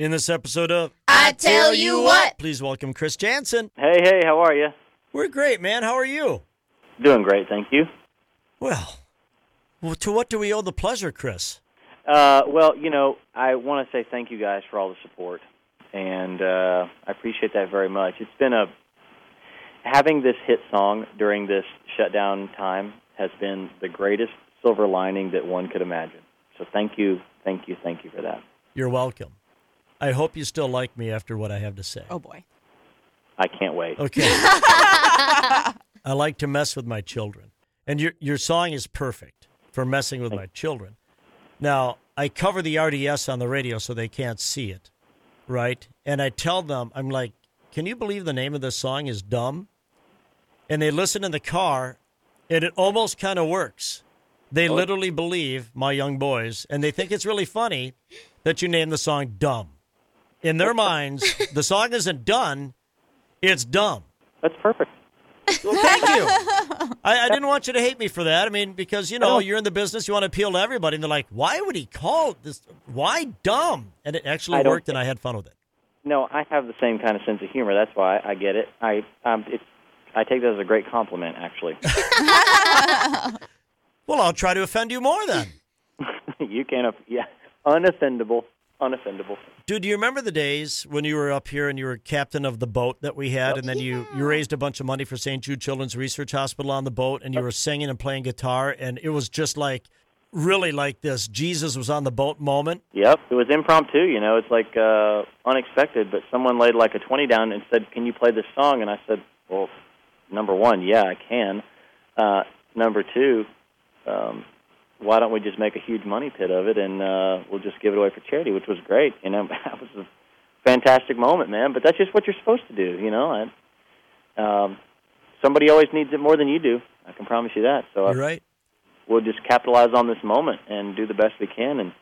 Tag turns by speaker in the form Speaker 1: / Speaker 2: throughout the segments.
Speaker 1: In this episode of
Speaker 2: I Tell You What.
Speaker 1: please welcome Chris Janson.
Speaker 3: Hey, hey, how are you?
Speaker 1: We're great, man. How are you?
Speaker 3: Doing great, thank you.
Speaker 1: Well, well to what do we owe the pleasure, Chris?
Speaker 3: Uh, well, you know, I want to say thank you guys for all the support, and uh, I appreciate that very much. It's been a having this hit song during this shutdown time has been the greatest silver lining that one could imagine. So thank you, thank you, thank you for that.
Speaker 1: You're welcome. I hope you still like me after what I have to say.
Speaker 2: Oh boy.
Speaker 3: I can't wait.
Speaker 1: Okay. I like to mess with my children. And your your song is perfect for messing with my children. Now, I cover the RDS on the radio so they can't see it, right? And I tell them, I'm like, "Can you believe the name of this song is Dumb?" And they listen in the car, and it almost kind of works. They oh. literally believe my young boys, and they think it's really funny that you name the song Dumb. In their minds, the song isn't done, it's dumb.
Speaker 3: That's perfect.
Speaker 1: Well, thank you. I, I didn't want you to hate me for that. I mean, because you know you're in the business, you want to appeal to everybody, and they're like, "Why would he call this? Why dumb?" And it actually
Speaker 3: I
Speaker 1: worked, and I had fun with it.
Speaker 3: No, I have the same kind of sense of humor. That's why I get it. I um, it's I take that as a great compliment, actually.
Speaker 1: Well, I'll try to offend you more then,
Speaker 3: you can, yeah, unoffendable, unoffendable.
Speaker 1: dude. Do you remember the days when you were up here and you were captain of the boat that we had, and then you you raised a bunch of money for St. Jude Children's Research Hospital on the boat, and you were singing and playing guitar, and it was just like really like this Jesus was on the boat moment.
Speaker 3: Yep, it was impromptu. You know, it's like uh, unexpected. But someone laid like a twenty down and said, "Can you play this song?" And I said, "Well, number one, yeah, I can. Uh, number two, um, why don't we just make a huge money pit of it and uh, we'll just give it away for charity?" Which was great. You know, that was a fantastic moment, man. But that's just what you're supposed to do. You know, and um, somebody always needs it more than you do. I can promise you that. So I,
Speaker 1: You're right.
Speaker 3: we'll just capitalize on this moment and do the best we can. And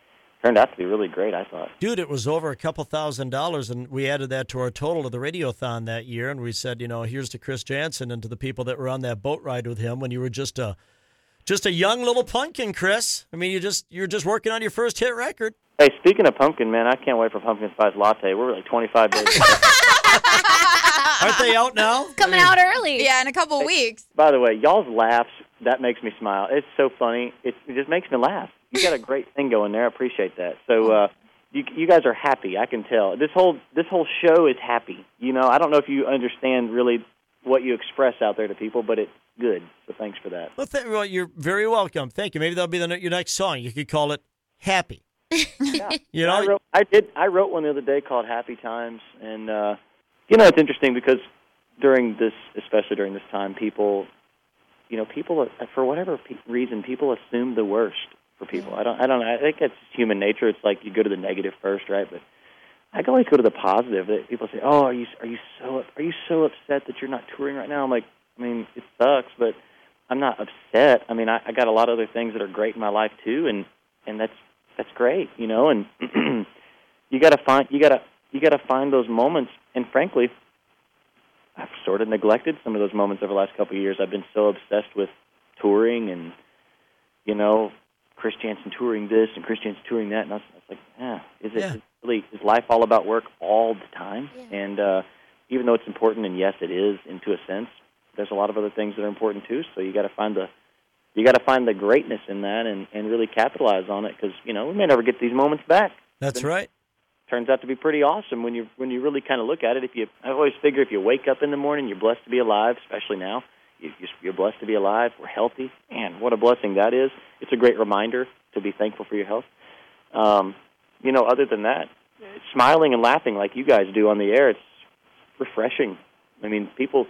Speaker 3: turned out to be really great. I thought.
Speaker 1: Dude, it was over a couple thousand dollars, and we added that to our total of the radiothon that year. And we said, you know, here's to Chris Janson and to the people that were on that boat ride with him when you were just a just a young little pumpkin, Chris. I mean, you just you're just working on your first hit record.
Speaker 3: Hey, speaking of pumpkin, man, I can't wait for pumpkin spice latte. We're like 25 days.
Speaker 1: Aren't they out now?
Speaker 4: Coming out early.
Speaker 2: Yeah, in a couple weeks.
Speaker 3: By the way, y'all's laughs that makes me smile. It's so funny. It, it just makes me laugh. You got a great thing going there. I appreciate that. So uh, you you guys are happy. I can tell. This whole this whole show is happy. You know, I don't know if you understand really what you express out there to people, but it's good. So thanks for that.
Speaker 1: Well, th- well, you're very welcome. Thank you. Maybe that'll be the, ne- your next song. You could call it "Happy." You know,
Speaker 3: I wrote I did I wrote one the other day called Happy Times and uh you know it's interesting because during this especially during this time people you know people for whatever pe- reason people assume the worst for people. I don't I don't know. I think it's human nature. It's like you go to the negative first, right? But I always go to the positive. That people say, "Oh, are you are you are you so upset that you're not touring right now?" I'm like, I mean, it sucks, but I'm not upset. I mean, I, I got a lot of other things that are great in my life too, and and that's that's great, you know. And you got to find you got to you got to find those moments. And frankly, I've sort of neglected some of those moments over the last couple of years. I've been so obsessed with touring and you know Chris Janson touring this and Chris Janson touring that, and I was, I was like, yeah, is it
Speaker 1: Yeah.
Speaker 3: is really is life all about work all the time? And uh, even though it's important, and yes, it is into a sense, there's a lot of other things that are important too. So you got to find the you got to find the greatness in that and and really capitalize on it because you know we may never get these moments back.
Speaker 1: that's right.
Speaker 3: Turns out to be pretty awesome when you when you really kind of look at it. If you, I always figure if you wake up in the morning, you're blessed to be alive, especially now. You, you- you're blessed to be alive. We're healthy, and what a blessing that is. It's a great reminder to be thankful for your health. Um, you know, other than that, smiling and laughing like you guys do on the air, it's refreshing. I mean, people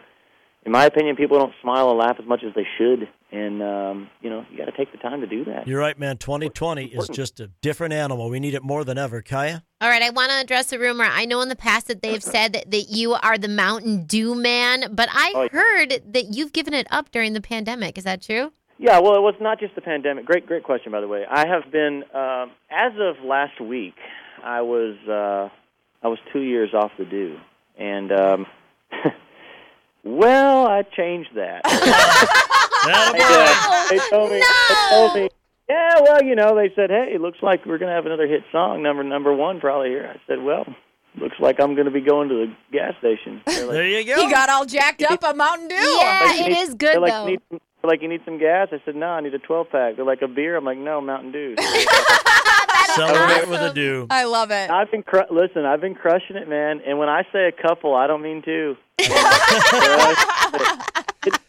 Speaker 3: in my opinion, people don't smile and laugh as much as they should, and um, you know, you got to take the time to do that.
Speaker 1: You're right, man. 2020 is just a different animal. We need it more than ever. Kaya?
Speaker 2: All right, I want to address a rumor. I know in the past that they've said that, that you are the Mountain Dew man, but I
Speaker 3: Oh, yeah.
Speaker 2: heard that you've given it up during the pandemic. Is that true?
Speaker 3: Yeah, well, it was not just the pandemic. Great, great question, by the way. I have been, um, as of last week, I was, uh, I was two years off the dew, and um, well, I changed that.
Speaker 1: Attaboy.
Speaker 3: they told me, they told me, yeah, well, you know, they said, hey, it looks like we're going to have another hit song, number number one, probably here. I said, well, looks like I'm going to be going to the gas station. Like,
Speaker 1: There you go.
Speaker 4: He got all jacked up on Mountain Dew.
Speaker 2: Yeah,
Speaker 3: Like,
Speaker 2: it
Speaker 3: need-
Speaker 2: is good
Speaker 3: they're like,
Speaker 2: though.
Speaker 3: Need some, like, you need some gas? I said, no, I need a 12 pack. They're like, a beer? I'm like, no, Mountain Dew.
Speaker 1: Celebrate
Speaker 2: awesome.
Speaker 1: with a do.
Speaker 4: I love it.
Speaker 3: I've been cru- listen. I've been crushing it, man. And when I say a couple, I don't mean two. it's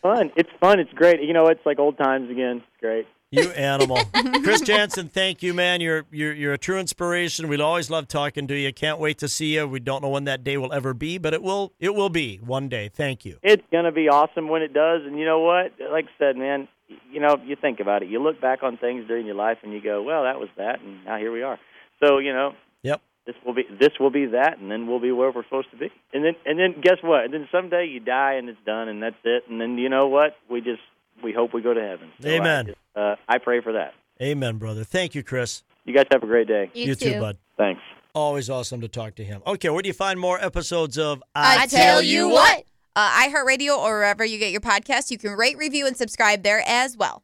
Speaker 3: fun. It's fun. It's great. You know, it's like old times again. It's great.
Speaker 1: You animal. Chris Janson, thank you, man. You're you're you're a true inspiration. We'll always love talking to you. Can't wait to see you. We don't know when that day will ever be, but it will it will be one day. Thank you.
Speaker 3: It's gonna be awesome when it does. And you know what? Like I said, man. You know, you think about it. You look back on things during your life, and you go, "Well, that was that," and now here we are. So you know,
Speaker 1: Yep.
Speaker 3: this will be this will be that, and then we'll be where we're supposed to be. And then and then guess what? And then someday you die, and it's done, and that's it. And then you know what? We just we hope we go to heaven. So I
Speaker 1: Amen.
Speaker 3: just, uh, I pray for that.
Speaker 1: Amen, brother. Thank you, Chris.
Speaker 3: You guys have a great day.
Speaker 2: You,
Speaker 1: too, bud.
Speaker 3: Thanks.
Speaker 1: Always awesome to talk to him. Okay, where do you find more episodes of
Speaker 4: I
Speaker 2: tell you what.
Speaker 4: Uh, iHeartRadio or wherever you get your podcast, you can rate, review, and subscribe there as well.